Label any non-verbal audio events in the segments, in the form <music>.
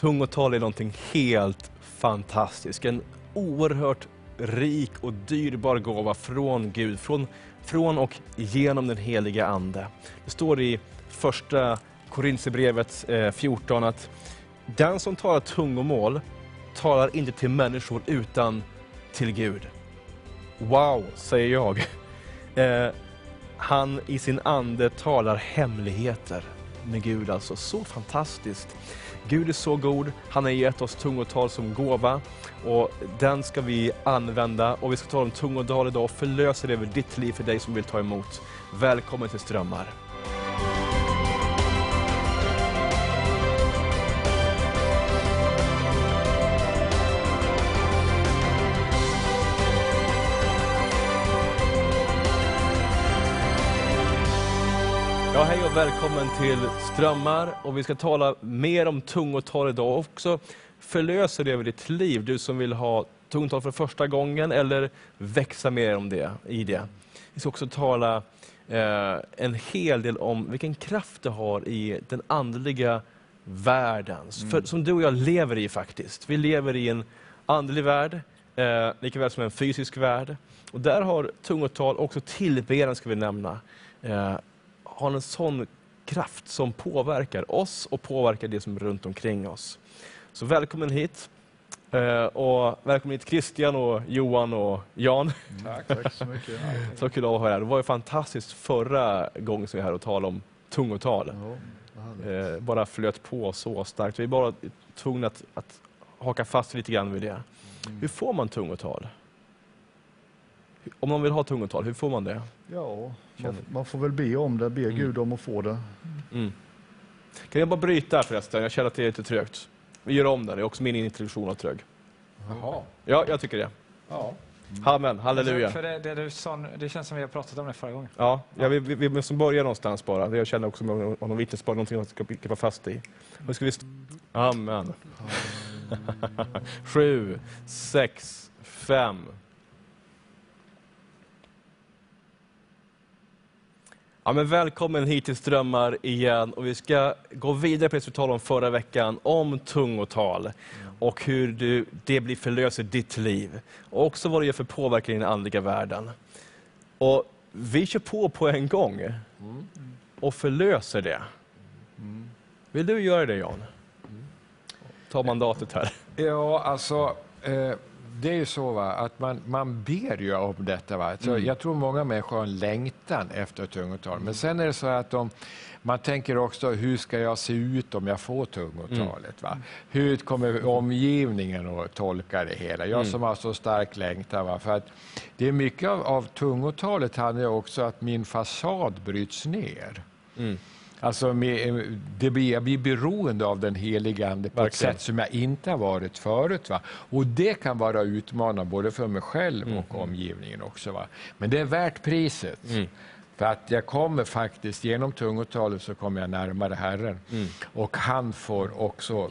Tungotal är någonting helt fantastiskt. En oerhört rik och dyrbar gåva från Gud, från, från och genom den heliga Ande. Det står i första Korintierbrevet 14 eh, att den som talar tungomål talar inte till människor utan till Gud. Wow, säger jag. <laughs> Eh, han i sin ande talar hemligheter med Gud. Alltså så fantastiskt. Gud är så god, han har gett oss tungotal som gåva och den ska vi använda och vi ska tala om tungotal idag och förlösa det över ditt liv för dig som vill ta emot. Välkommen till Strömmar. Ja, hej och välkommen till Strömmar. Och vi ska tala mer om tungotal idag och också förlösa det över ditt liv. Du som vill ha tungotal för första gången eller växa mer om det, i det. Vi ska också tala eh, en hel del om vilken kraft det har i den andliga världen. Mm. För, som du och jag lever i faktiskt. Vi lever i en andlig värld, eh, likaväl som en fysisk värld. Och där har tungotal, också tillbedjan ska vi nämna, eh, har en sån kraft som påverkar oss och påverkar det som är runt omkring oss. Så välkommen hit. Eh, och välkommen hit Christian, och Johan och Jan. Tack, tack så mycket. så kul att ha er Det var ju fantastiskt förra gången som vi var här och talade om tungotal. Ja, eh, bara flöt på så starkt. Vi är bara tvungna att, att haka fast lite grann vid det. Mm. Hur får man tungotal? Om man vill ha tungotal, hur får man det? Ja, man, man, får väl be om det, be mm. Gud om att få det. Mm. Kan jag bara bryta förresten? Jag känner att det är lite trögt. Vi gör om det, det är också min introduktion av trög. Jaha. Ja, jag tycker det. Ja. Amen, halleluja. För det, det, du sa, det känns som vi har pratat om det förra gången. Ja, ja vi, vi, vi måste börja någonstans bara. Jag känner också om någon vittnesbörd, någonting att gripa fast i. Ska vi Amen. <laughs> Sju, sex, fem, Ja, men välkommen hit till Strömmar igen. Och vi ska gå vidare på det vi talade om förra veckan, om tungotal. Och hur du, det blir förlöst i ditt liv. Och också vad det gör för påverkan i den andliga världen. Och vi kör på på en gång och förlöser det. Vill du göra det Jan? Ta mandatet här. Ja, alltså... Eh det är ju så va, att man, man ber ju om detta. Va? Så mm. Jag tror många människor har en längtan efter tungotal. Men sen är det så att de, man tänker också, hur ska jag se ut om jag får tungotalet? Va? Hur kommer omgivningen att tolka det hela? Jag som har så stark längtan. Va? För att det är mycket av, av tungotalet handlar också om att min fasad bryts ner. Mm. Alltså med, det blir, jag blir beroende av den heliga Ande på Verkligen. ett sätt som jag inte har varit förut. Va? Och det kan vara utmanande både för mig själv mm. och omgivningen också. Va? Men det är värt priset. Mm. För att jag kommer faktiskt, genom tungotalet så kommer jag närmare Herren. Mm. Och han får också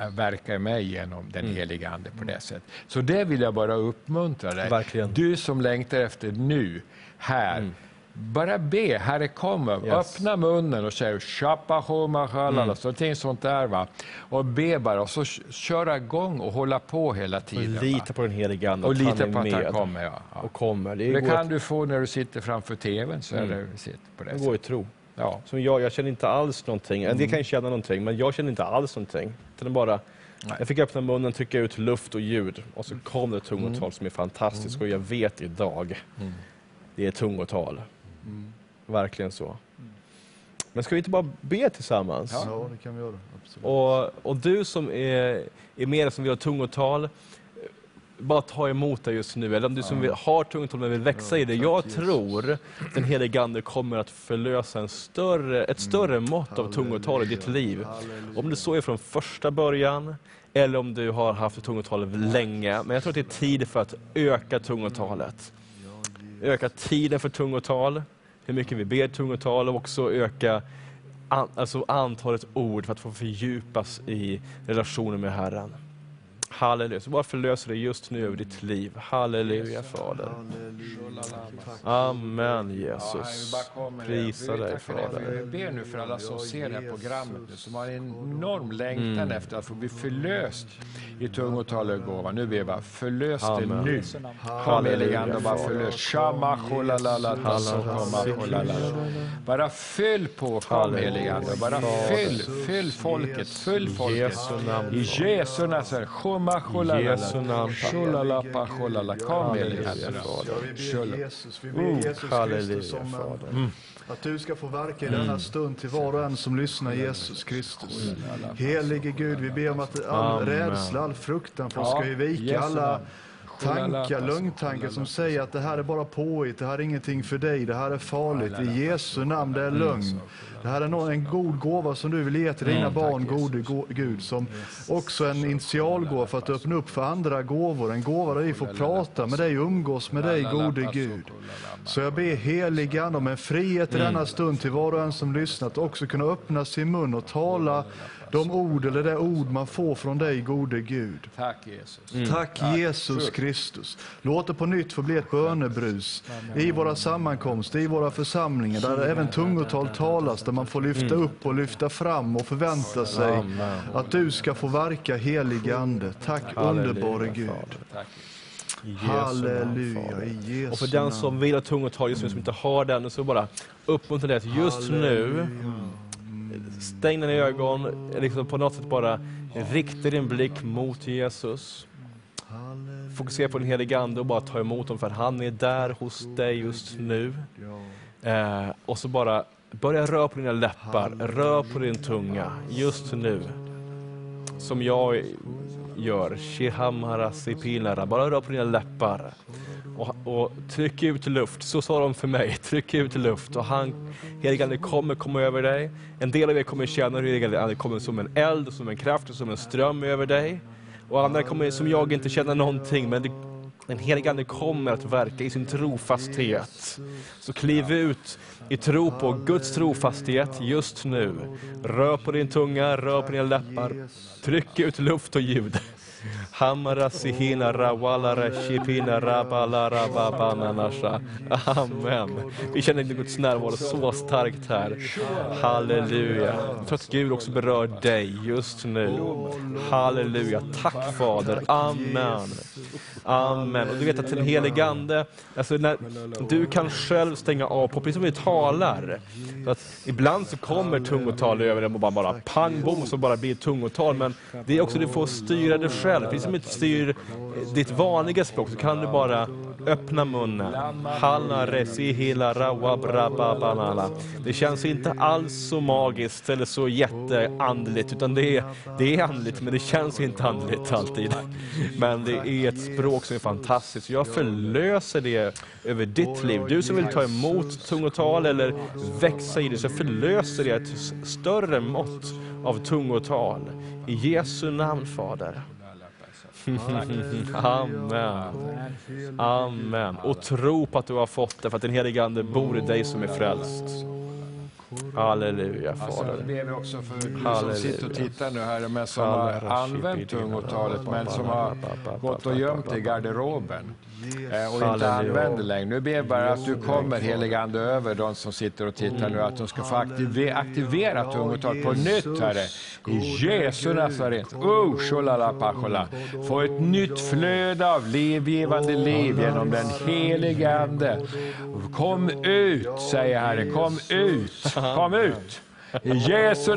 eh, verka i mig genom den mm. heliga Ande på det sättet. Så det vill jag bara uppmuntra dig. Verkligen. Du som längtar efter nu, här, mm. Bara be, Herre kom, yes. öppna munnen och säg Shapahomachalala, mm. någonting sånt där. Va? Och be bara, och så köra igång och hålla på hela tiden. Och lita på den helige Ande, och lita på att han kommer. Ja. ja. Och kommer. Det, det kan du få när du sitter framför TVn. Så mm. är det, på det, det går i tro. Ja. Som jag, jag känner inte alls någonting, mm. det kan känna någonting, men jag känner inte alls någonting. Utan bara, jag fick öppna munnen, trycka ut luft och ljud och så kom det tungotal mm. som är fantastiskt mm. och jag vet idag, mm. det är tungotal. Mm. Verkligen så. Mm. Men ska vi inte bara be tillsammans? Ja, det kan vi göra. Absolut. Och, och du som är, är med som vill ha tungotal, bara ta emot det just nu. Eller om du som vill, har tungotal men vill växa i det. Jag tror den helige Ande kommer att förlösa en större, ett mm. större mm. mått av tungotal i ditt liv. Om det så är från första början, eller om du har haft tungotal länge. Men jag tror att det är tid för att öka tungotalet öka tiden för tungotal, hur mycket vi ber tungotal och också öka an, alltså antalet ord för att få fördjupas i relationen med Herren. Halleluja. Så bara förlöser det just nu över ditt liv. Halleluja Fader. Amen Jesus. Prisa dig Fader. Vi ber nu för alla som ser det här programmet nu, som har en enorm längtan Mm. efter att få bli förlöst i tungotalargåvan. Nu ber jag bara, förlös det Amen. nu. Kom helige Ande och bara Fader. förlös. Bara fyll på, kom helige Ande. Bara fyll, fyll folket, fyll folket. I Jesu namn. Shoma. Jesu namn. Vi Shula. ber Jesus, vi ber Jesus halleluja, Kristus om Fader. eh, att du ska få verka i denna stund till var och en som lyssnar Jesus Kristus. Helige Gud, vi ber om att all rädsla, all fruktan Ja, ska ju vika, alla tankar, lögntankar som säger att det här är bara påhitt, det här är ingenting för dig, det här är farligt. I Jesu namn, det är lögn. Det här är en god gåva som du vill ge till dina barn, gode go- Gud, som också en initialgåva för att öppna upp för andra gåvor. En gåva där vi får prata med dig, umgås med dig, gode Gud. Så jag ber heligan om en frihet i denna stund till var och en som lyssnat, också kunna öppna sin mun och tala de ord eller det ord man får från dig, gode Gud. Tack Jesus. Mm. Tack Jesus Kristus. Låt det på nytt få bli ett bönebrus i våra sammankomster, i våra församlingar, där även tungotal talas, där man får lyfta upp och lyfta fram och förvänta sig Mm. Att du ska få verka, helige Ande. Tack underbara Gud. I Jesu namn, Halleluja, Fader. i Jesu Och för den namn. som vill ha tungotal just nu, som inte har den, så bara uppmuntra dig att just nu, stäng dina ögon, liksom på något sätt bara rikta din blick mot Jesus. Fokusera på den helige Ande och bara ta emot honom, för han är där hos dig just nu. Eh, och så bara börja röra på dina läppar, rör på din tunga just nu. Som jag gör. Bara rör på dina läppar. Och, och tryck ut luft. Så sa de för mig. Tryck ut luft. Och han, helige Ande kommer komma över dig. En del av er kommer känna hur helige kommer som en eld, som en kraft och som en ström över dig. Och andra kommer som jag inte känna någonting. Men det, den helige Ande kommer att verka i sin trofasthet. Så kliv ut i tro på Guds trofasthet just nu. Rör på din tunga, rör på dina läppar. Tryck ut luft och ljud. Hamara sihina rawalare shipina rabalara babananasha. Amen. Vi känner Guds närvaro så starkt här. Halleluja. Jag tror att Gud också berör dig just nu. Halleluja. Tack Fader. Amen. Amen. Och du vet att den helige Ande, alltså när, du kan själv stänga av på, precis som vi talar. Så att ibland så kommer tungotal över en och bara, bara pang bom så bara blir det tungotal. Men det är också du får styra dig själv. Som inte styr ditt vanliga språk så kan du bara öppna munnen. Hanna resi hila rawa braba banala. Det känns inte alls så magiskt eller så jätteandligt utan det är, det är andligt men det känns inte andligt alltid. Men det är ett språk som är fantastiskt. Jag förlöser det över ditt liv. Du som vill ta emot tungotal eller växa i det, så förlöser det ett större mått av tungotal. I Jesu namn Fader. Amen. Amen. Och tro på att du har fått det för att den helige Ande bor i dig som är frälst. Halleluja Alltså, Fader. ber vi också för du som sitter och tittar nu här, men som har använt tungotalet, men som har gått och gömt i garderoben eh, och inte använder längre. Nu ber jag bara att du kommer, helige Ande, över de som sitter och tittar nu, att de ska få aktive- aktivera tungotal på nytt, Herre. I Jesu Nasaret. Oh. Få ett nytt flöde av livgivande liv genom den helige Ande. Kom ut, säger Herre. Kom ut. Kom ut. I Jesu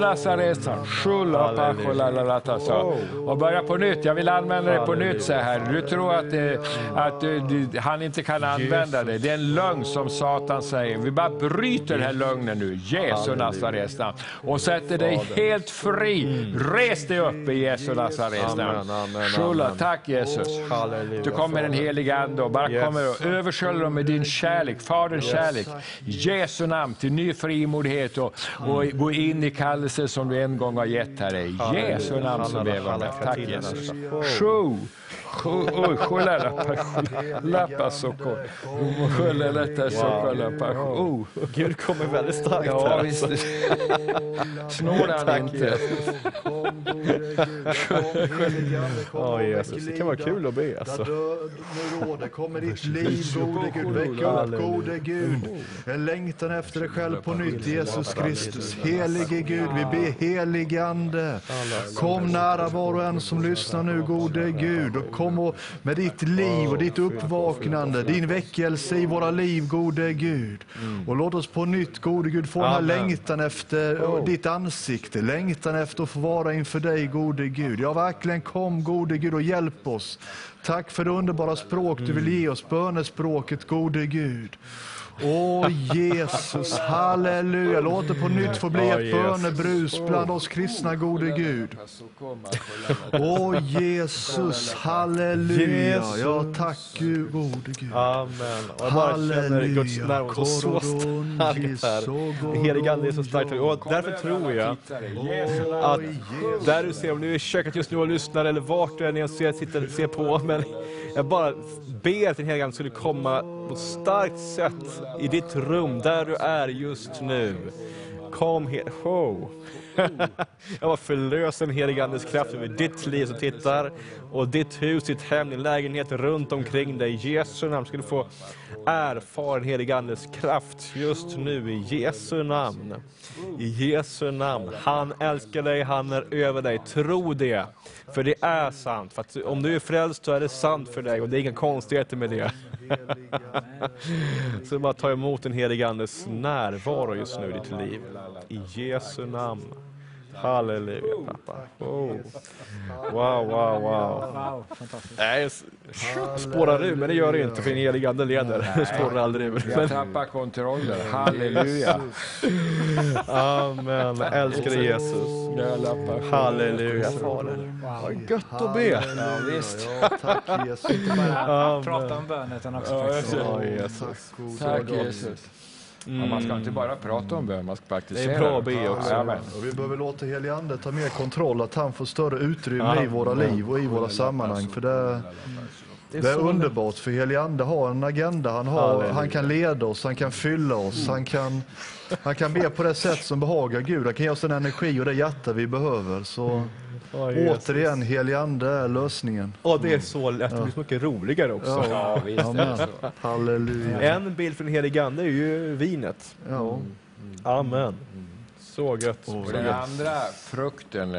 ta sa. Och börja på nytt. Jag vill använda det på nytt, säger Herre. Du tror att, det, att du, du, han inte kan använda det. Det är en lögn som Satan säger. Vi bara bryter den här lögnen nu. Jesu Nazarets namn. Och sätter dig helt fri. Res dig upp i Jesu Nazarets namn. Amen. tack Jesus. Du kommer den helige Ande och bara kommer och översköljer dem med din kärlek, Faderns kärlek. I Jesu namn till ny frimodighet och, och gå in i kallelsen som du en gång har gett Herre. I Jesu namn så ber vi om det. Tack Jesus. Sju. Soko lappa. Oh. Gud kommer väldigt starkt Ja, här. visst. alltså. Snår han <laughs> inte. Ja, Jesus, det kan vara kul att be alltså. nu råder, kom med ditt liv gode Gud, väck upp gode Gud. En längtan efter dig själv på nytt, Jesus Kristus. Helige Gud, vi ber helige Ande. Kom nära var och en som lyssnar nu gode Gud och kom och med ditt liv och ditt uppvaknande, din väckelse i våra liv gode Gud. Och låt oss på nytt gode Gud få den här längtan efter ditt ansikte, längtan efter att få vara inför dig gode Gud. Ja, verkligen kom gode Gud och hjälp oss. Tack för det underbara språk du vill ge oss, bönespråket gode Gud. Åh Jesus, halleluja. Låt det på nytt få bli ett bönebrus bland oss kristna gode Gud. Åh Jesus, halleluja. Ja, tack Gud, gode Gud. Amen. Och jag bara känner Guds närvaro så starkt här. Den helige Ande är så starkt. Och därför tror jag att där du ser, om du är i köket just nu och lyssnar eller vart du än är ser, sitter, ser på, men jag bara ber att den helige Ande skulle komma på ett starkt sätt i ditt rum, där du är just nu. Kom he- Show. <laughs> Jag var förlöser den helige Andes kraft över ditt liv som tittar och ditt hus, ditt hem, din lägenhet runt omkring dig. Jesu namn ska du få erfara den Andes kraft just nu i Jesu namn. I Jesu namn. Han älskar dig, han är över dig. Tro det. För det är sant. För att om du är frälst så är det sant för dig och det är inga konstigheter med det. <laughs> Så bara ta emot den helige Andes närvaro just nu i ditt liv. I Jesu namn. Halleluja pappa. Wow, wow, wow. Wow, fantastiskt. Nej, spårar ur, men det gör det inte för den helige Ande leder. <laughs> Spårar aldrig ur. Jag tappar kontrollen. Halleluja. Amen. Dig Jesus. Halleluja Fader. Vad gött att be. Ja, visst. Tack <laughs> Jesus. Amen. Prata om bön utan också Jesus. Tack Jesus. Ja, man ska inte bara prata om bön, man ska praktisera. Det är bra att be också. Ja. Och vi behöver låta helige Ande ta mer kontroll, att han får större utrymme Ja. i våra liv och i våra sammanhang. För det, det är så- underbart, för helige Ande har en agenda. Han, har, han kan leda oss, han kan fylla oss, han kan, han kan be på det sätt som behagar Gud. Han kan ge oss den energi och det hjärta vi behöver. Så Ja, Jesus. återigen, helige Ande är lösningen. Ja, det är så lätt. Det blir så mycket roligare också. Ja, visst. Amen. Halleluja. En bild för den helige Ande är ju vinet. Ja. Amen. Så gött. Och den andra frukten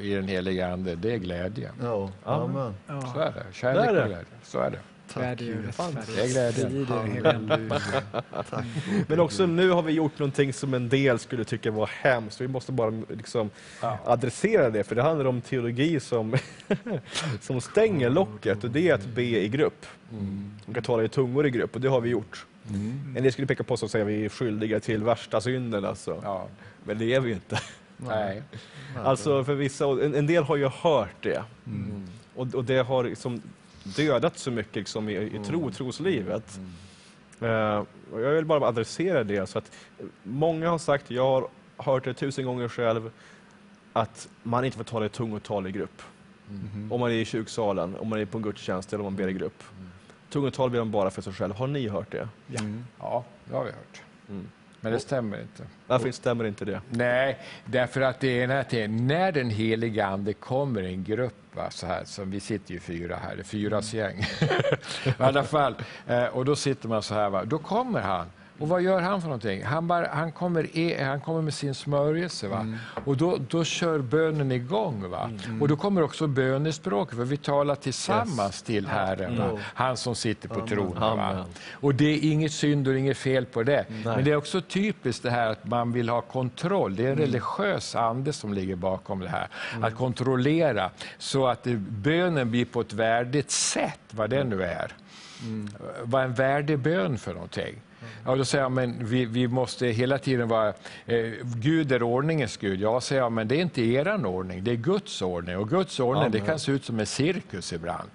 i den heliga Ande, det är glädje. Ja. Amen. Så är det. Kärlek Där är det. och glädje. Så är det. Och Det är glädje. Frid och hela- Halleluja. Tack. Men också nu har vi gjort någonting som en del skulle tycka var hemskt. Vi måste bara liksom adressera det, för det handlar om teologi som, <laughs> som stänger locket och det är att be i grupp. Man kan tala i tungor i grupp och det har vi gjort. En del skulle peka på oss och säga att vi är skyldiga till värsta synden alltså. Ja. Men det är vi ju inte. Nej. Alltså för vissa, en, en del har ju hört det. Och, och det har liksom dödat så mycket liksom i, i tro, troslivet. Eh, och jag vill bara adressera det. Så att många har sagt, jag har hört det tusen gånger själv, att man inte får tala i tungotal i grupp. Om man är i kyrksalen, om man är på en gudstjänst eller om man ber i grupp. Tungotal ber man bara för sig själv. Har ni hört det? Ja, det har vi hört. Mm. Men det stämmer inte. Varför stämmer inte det? Nej, därför att det är här när den heliga Ande kommer i en grupp, va, så här, som vi sitter ju fyra här, det är fyras gäng. <laughs> I alla fall, eh, och då sitter man så här, va, då kommer han. Och vad gör han för någonting? Han, bara, han, kommer, e, han kommer med sin smörjelse va? och då, då kör bönen igång. Va? Och då kommer också bönespråket, för vi talar tillsammans till Herren, va? han som sitter på tronen. Va? Och det är inget synd och inget fel på det. Men det är också typiskt det här att man vill ha kontroll. Det är en religiös ande som ligger bakom det här. Att kontrollera så att bönen blir på ett värdigt sätt, vad det nu är. Vad en värdig bön för någonting. Ja, då säger jag, men vi, vi måste hela tiden vara... Eh, Gud är ordningens Gud. Ja, säger jag, men det är inte er ordning, det är Guds ordning. Och Guds ordning det kan se ut som en cirkus ibland.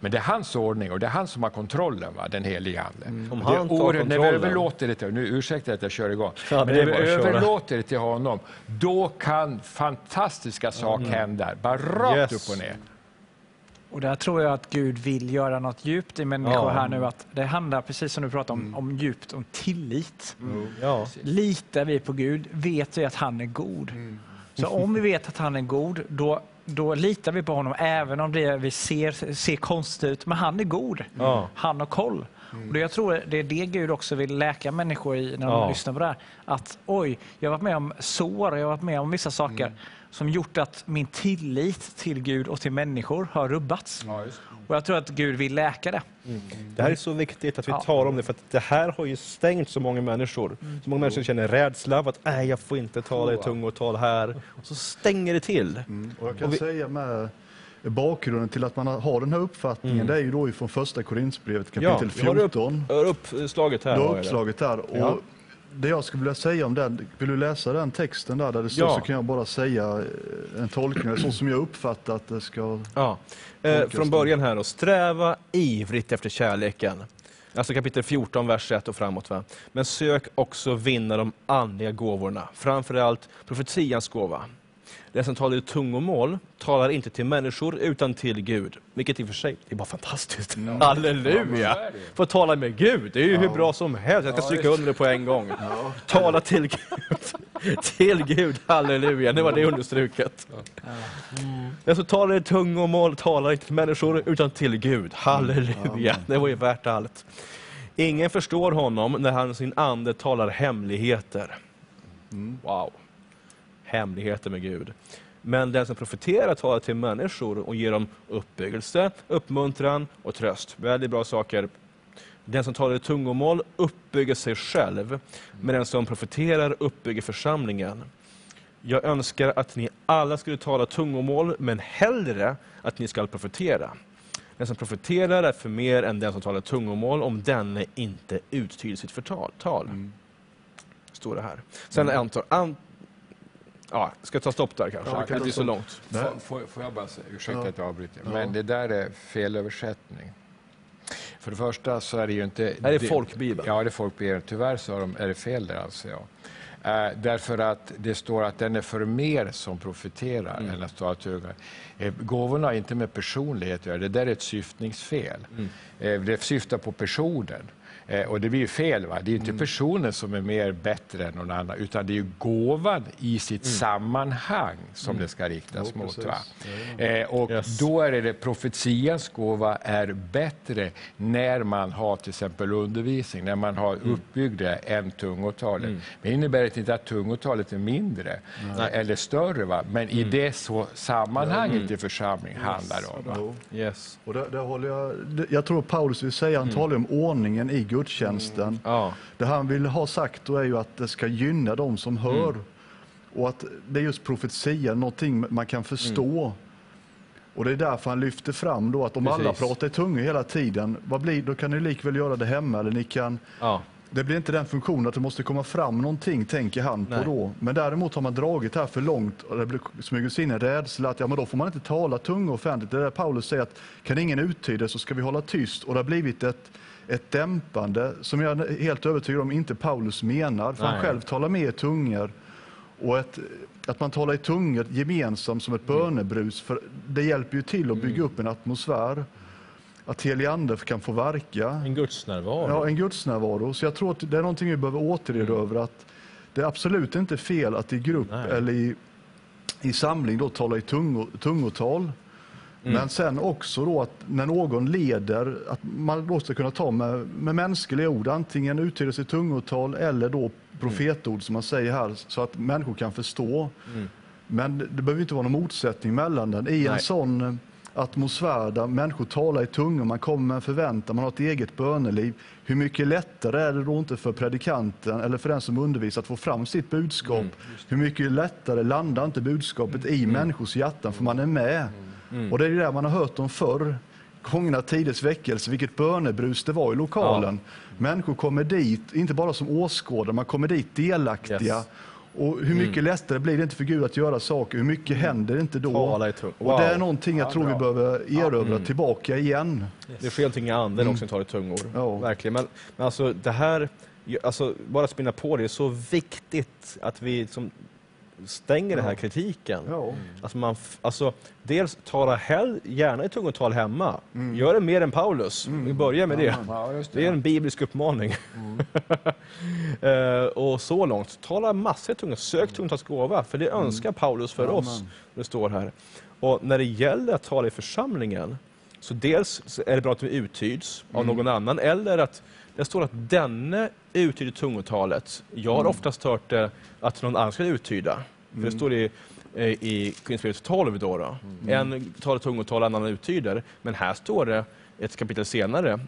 Men det är hans ordning och det är han som har kontrollen, va? den helige Ande. Om det är han tar oerhört- när vi överlåter det till nu ursäkta att jag kör igång, Ja, men det är när vi överlåter det till honom, då kan fantastiska saker hända, bara rakt Yes. upp och ner. Och där tror jag att Gud vill göra något djupt i människor Ja. här nu. Att det handlar, precis som du pratar om, om djupt om tillit. Ja. Litar vi på Gud, vet vi att han är god. Så om vi vet att han är god, då, då litar vi på honom även om det vi ser ser konstigt ut. Men han är god. Han har koll. Och det, jag tror det är det Gud också vill läka människor i när de Ja. lyssnar på det här. Att oj, jag har varit med om sår, jag har varit med om vissa saker som gjort att min tillit till Gud och till människor har rubbats. Och jag tror att Gud vill läka det. Det här är så viktigt att vi Ja. talar om det, för att det här har ju stängt så många människor. Så många människor känner rädsla för att nej, jag får inte tala i tungotal här. Och så stänger det till. Och jag kan Och vi- säga med bakgrunden till att man har den här uppfattningen, det är ju då ifrån första Korinthierbrevet kapitel upp, 14. jag har uppslaget här. Du har uppslaget där. Och Ja. Det jag skulle vilja säga om den, vill du läsa den texten där, där det står Ja. så kan jag bara säga eh, en tolkning, så som jag uppfattar att det ska... Ja. Eh, från början här då. Sträva ivrigt efter kärleken. Alltså kapitel 14, vers 1 och framåt. Va? Men sök också vinna de andliga gåvorna. Framförallt profetians gåva. Den som talar i tungomål talar inte till människor utan till Gud. Vilket i och för sig är bara fantastiskt. <laughs> Halleluja! Få tala med Gud, det är ju hur bra som helst. Jag ska stryka under det på en gång. Tala till Gud. <laughs> till Gud, halleluja. Nu var det understruket. Den som talar i tungomål talar inte till människor utan till Gud. Halleluja, det var ju värt allt. Ingen förstår honom när han sin ande talar hemligheter. Wow. Hemligheter med Gud. Men den som profeterar talar till människor och ger dem uppbyggelse, uppmuntran och tröst. Väldigt bra saker. Den som talar i tungomål uppbygger sig själv, men den som profeterar uppbygger församlingen. Jag önskar att ni alla skulle tala tungomål, men hellre att ni ska profetera. Den som profeterar är för mer än den som talar tungomål, om denne inte uttyder sitt förtal. Tal. Står det här. Sen antar... An, ja, ska ta stopp där kanske? Ja, det kan ta så stopp. långt. Får, får, jag bara säga, ursäkta Ja. att jag avbryter, Ja. men det där är felöversättning. För det första så är det ju inte... Är det folkbibeln? Ja, det är folkbibeln. Tyvärr så har de, är det fel där alltså. Ja. Eh, därför att det står att den är för mer som profeterar Mm. än att. Eh, gåvorna har inte med personlighet att göra, det där är ett syftningsfel. Mm. Eh, det syftar på personen. Eh, och det blir ju fel. Va? Det är inte Mm. personen som är mer bättre än någon annan, utan det är ju gåvan i sitt Mm. sammanhang som det ska riktas Jo, mot. Va? Eh, och Yes. då är det, profetians gåva är bättre när man har till exempel undervisning, när man har uppbyggt det än tungotalet. Men det innebär inte att tungotalet är mindre eh, eller större, va? men i det så sammanhanget i församling handlar det om. Va? Yes. Och där, där håller jag, jag tror Paulus vill säga, han talar om ordningen i gudstjänsten. Ja. Det han vill ha sagt då är ju att det ska gynna de som hör. Och att det är just profetia, någonting man kan förstå. Och det är därför han lyfter fram då att om alla Precis. pratar i tungor hela tiden, vad blir, då kan ni likväl göra det hemma. Eller ni kan, Ja. det blir inte den funktionen att det måste komma fram någonting, tänker han på Nej. då. Men däremot har man dragit här för långt och det blir smugits in en rädsla att ja, men då får man inte tala tungor offentligt. Det är där Paulus säger att kan ingen uttyda så ska vi hålla tyst. Och det har blivit ett, ett dämpande som jag är helt övertygad om inte Paulus menar. För han själv talar med i tungor. Och ett, att man talar i tungor gemensamt som ett bönebrus, för det hjälper ju till att bygga upp en atmosfär. Att helig ande kan få verka. En gudsnärvaro. Ja, en gudsnärvaro. Så jag tror att det är någonting vi behöver återreda över. Att det är absolut inte fel att i grupp Nej. eller i, i samling då tala i tungo, tungotal. Men sen också då att när någon leder, att man då ska kunna ta med, med mänskliga ord, antingen uttydelse i tungotal eller då profetord som man säger här, så att människor kan förstå. Men det behöver inte vara någon motsättning mellan den. I Nej. en sån eh, atmosfär där människor talar i tungor, man kommer med en förväntan, man har ett eget böneliv. Hur mycket lättare är det då inte för predikanten eller för den som undervisar att få fram sitt budskap? Hur mycket lättare landar inte budskapet i människors hjärtan för man är med? Och det är det man har hört om förr. Gångna tiders väckelse, vilket bönebrus det var i lokalen. Människor kommer dit, inte bara som åskådare, man kommer dit delaktiga. Yes. Och hur mycket lättare blir det inte för Gud att göra saker? Hur mycket händer inte då? Tung- Och det är Wow. någonting jag tror vi behöver erövra tillbaka igen. Det sker någonting i anden också, som tar i tungor. Ja. Verkligen. Men, men alltså det här, alltså, bara spinna på det, är så viktigt att vi som stänger den här kritiken. Ja. Alltså man, alltså, dels tala hell, gärna i tungotal hemma. Gör det mer än Paulus. Vi börjar med det. Ja, just Det är en biblisk uppmaning. <laughs> Eh, och så långt, tala massor i tungan, sök tungotalsgåva, för det önskar Paulus för oss. Det står här. Och när det gäller att tala i församlingen, så dels är det bra att vi uttyds av någon annan, eller att det står att denne uttyder tungotalet. Jag har oftast hört det att någon annan ska uttyda. För det står i eh, i Korinthierbrevet 12 då. då. En talar tungotal, en annan uttyder. Men här står det ett kapitel senare,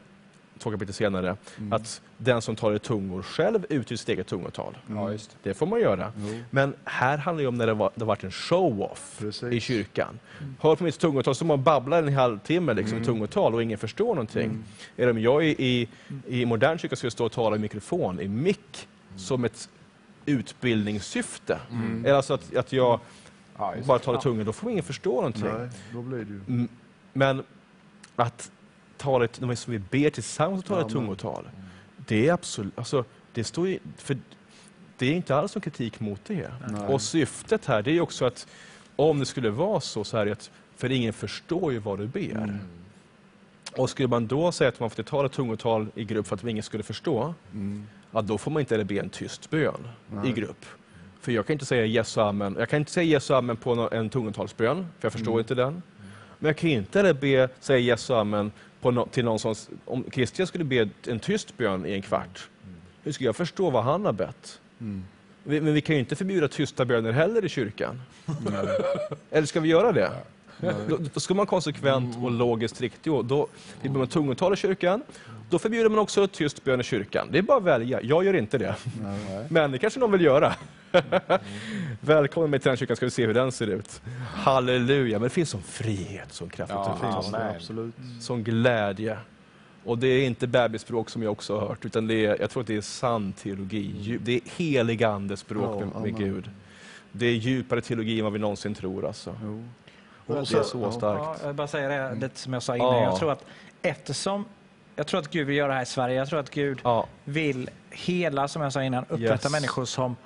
två kapitel senare, att den som talar i tungor själv uttyder sitt eget tungotal. Ja, just det. Får man göra. Men här handlar det om när det, var, det varit en show-off i kyrkan. Hör på mitt tungotal så man babblar en halvtimme liksom, tungotal och ingen förstår någonting. Eller om jag i, i, i modern kyrka skulle stå och tala i mikrofon, i mick, som ett utbildningssyfte. Eller alltså att, att jag Ja, bara talar i tungan, då får ingen förstå någonting. Nej, då blir det ju... Mm, Men att tala ett, de som vi ber tillsammans och tala Ja, tungotal, det är absolut, alltså, det står ju, för det är inte alls någon kritik mot det. Nej. Och syftet här, det är också att om det skulle vara så, så är det att, för ingen förstår ju vad du ber. Mm. Och skulle man då säga att man får tala tungotal i grupp för att ingen skulle förstå, Mm. ja, då får man inte heller be en tyst bön Nej. i grupp. För jag kan inte säga yes och amen. Jag kan inte säga yes och amen på en tungotalsbön, för jag förstår Mm. inte den. Men jag kan inte heller be, säga yes och amen nå- till någon som, om Christian skulle be en tyst bön i en kvart, hur ska jag förstå vad han har bett? Mm. Men vi kan ju inte förbjuda tysta böner heller i kyrkan. Eller ska vi göra det? Då, då ska man konsekvent och logiskt riktig. Och då förbjuder man tungotal i kyrkan, då förbjuder man också tyst bön i kyrkan. Det är bara att välja. Jag gör inte det. Men det kanske någon vill göra. <laughs> Välkommen med till den kyrkan ska vi se hur den ser ut. Halleluja, men det finns som frihet, som kraft och Ja, Finns det, Amen. absolut. som glädje. Och det är inte bebisspråk som jag också har hört, utan det är, jag tror att det är sann teologi. Det är helig andes språk med, med. Gud. Det är djupare teologi än vad vi någonsin tror. Alltså. Och det är så- starkt. Ja, jag vill bara säga det lite som jag sa innan. Ja. Jag tror att eftersom jag tror att Gud vill göra det här i Sverige. Jag tror att Gud Ja, vill hela, som jag sa innan, upprätta Yes. människor som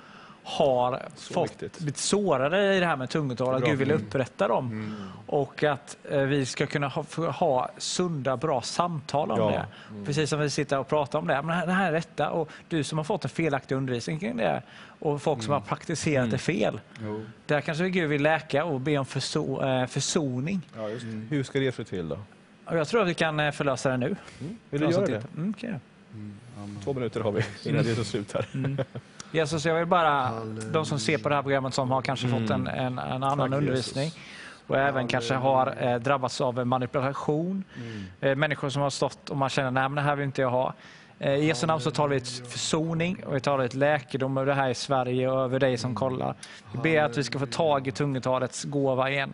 har Så fått, viktigt. blivit sårade i det här med tungotal. Att. Gud vill Mm. upprätta dem. Och att eh, vi ska kunna ha, få ha sunda, bra samtal om Ja. det. Precis som vi sitter och pratar om det. Men det här, är rätta. Och du som har fått en felaktig undervisning kring det och folk som har praktiserat det fel. Jo. Där kanske Gud vill läka och be om förso, eh, försoning. Ja, just det. hur ska det se till då? Och jag tror att vi kan eh, förlösa det nu. Vill du göra det? Mm, kan jag. Två minuter har vi innan det tar slut här. <laughs> Jesus, jag vill bara, Halleluja. de som ser på det här programmet som har kanske fått en, en, en annan Tack, undervisning Jesus. och även kanske har eh, drabbats av manipulation. Eh, människor som har stått och man känner, nej men det här vill inte jag ha. Eh, I Jesu namn så talar vi ett försoning och vi talar ett läkedom över det här i Sverige och över dig som kollar. Vi ber att vi ska få tag i tungotalets gåva igen.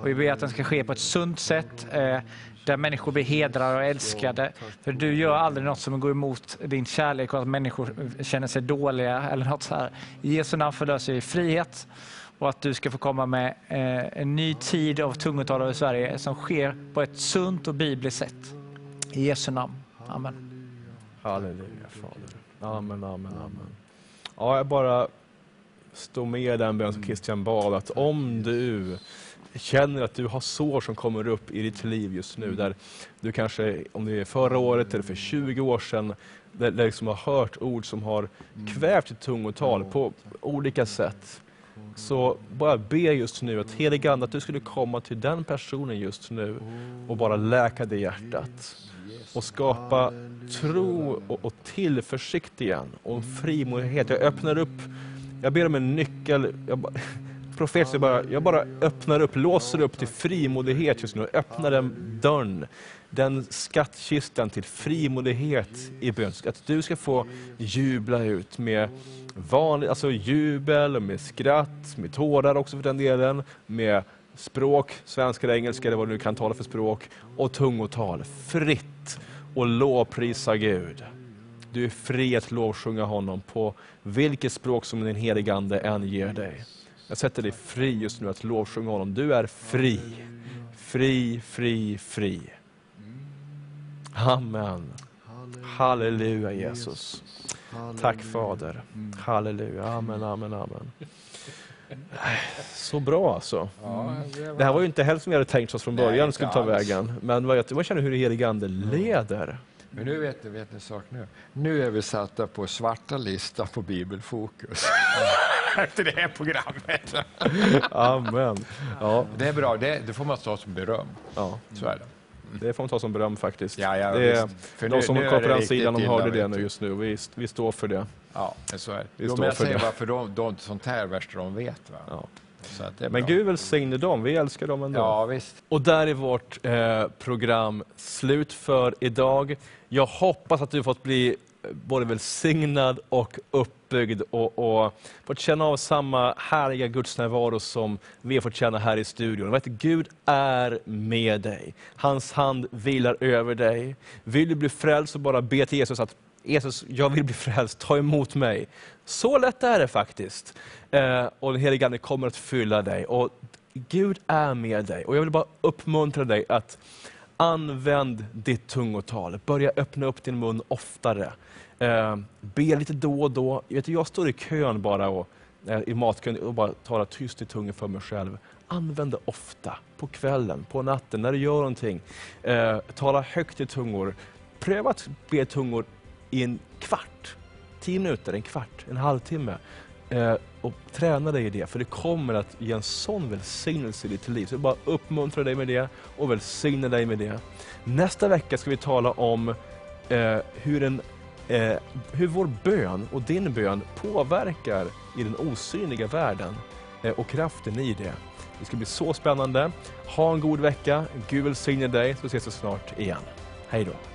Och vi ber att den ska ske på ett sunt sätt eh, där människor blir hedrade och älskade. För du gör aldrig något som går emot din kärlek och att människor känner sig dåliga eller något så här. I Jesu namn förlöser vi frihet och att du ska få komma med eh, en ny tid av tungotal över Sverige som sker på ett sunt och bibliskt sätt. I Jesu namn. Amen. Halleluja, Fader. Amen, amen, amen. Ja, jag bara står med i den bön som Christian bad, att om du känner att du har sår som kommer upp i ditt liv just nu, där du kanske, om det är förra året eller för 20 år sedan, där, där liksom har hört ord som har kvävt ditt tungotal på olika sätt. Så bara be just nu att helige Ande, att du skulle komma till den personen just nu och bara läka det hjärtat. Och skapa tro och, och tillförsikt igen och en frimodighet. Jag öppnar upp, jag ber om en nyckel. <laughs> profet. Så profet, jag bara, jag bara öppnar upp, låser upp till frimodighet just nu. Öppnar den dörren, den skattkistan till frimodighet i bön. Att du ska få jubla ut med vanlig, alltså jubel, med skratt, med tårar också för den delen, med språk, svenska eller engelska eller vad du nu kan tala för språk, och tungotal. Fritt och lovprisa Gud. Du är fri att lovsjunga honom på vilket språk som din helige Ande än ger dig. Jag sätter dig fri just nu att lovsjunga honom. Du är fri. Fri, fri, fri. Amen. Halleluja Jesus. Tack Fader. Halleluja. Amen, amen, amen. Så bra alltså. Det, här var ju inte heller som vi hade tänkt oss från början skulle ta vägen. Men vad känner hur det helige Ande leder. Men nu vet ni, vet ni sak nu. Nu är vi satta på svarta listan på Bibelfokus. <laughs> Efter det här programmet. Amen. Ja, Det är bra, det, det får man ta som beröm. ja, Så är det. det får man ta som beröm faktiskt. Ja, ja, det är. För de nu- som kom på den sidan de hörde det nu just nu. Vi, vi står för det. Ja, så är det. Vi Jo, står jag för säger det. bara för de, de, sånt här är värsta de vet. Va? Ja. Så att det är Men bra. Gud välsigne dem, vi älskar dem ändå. Ja, visst. Och där är vårt eh, program slut för idag. Jag hoppas att du fått bli både välsignad och landsbygd och, och fått känna av samma härliga gudsnärvaro som vi har fått känna här i studion. Vet, du, Gud är med dig. Hans hand vilar över dig. Vill du bli frälst så bara be till Jesus att Jesus, jag vill bli frälst, ta emot mig. Så lätt är det faktiskt. Eh, och den helige Ande kommer att fylla dig. Och Gud är med dig. Och jag vill bara uppmuntra dig att använd ditt tungotal. Börja öppna upp din mun oftare. Eh, be lite då och då. Jag, vet, jag står i kön bara och, eh, i matkön och bara talar tyst i tungan för mig själv. Använd det ofta, på kvällen, på natten, när du gör någonting. Eh, tala högt i tungor. Pröva att be i tungor i en kvart, tio minuter, en kvart, en halvtimme. Eh, och träna dig i det, för det kommer att ge en sån välsignelse i ditt liv. Så jag bara uppmuntra dig med det och välsigna dig med det. Nästa vecka ska vi tala om eh, hur, en, eh, hur vår bön och din bön påverkar i den osynliga världen eh, och kraften i det. Det ska bli så spännande. Ha en god vecka. Gud välsigne dig, så ses vi snart igen. Hej då.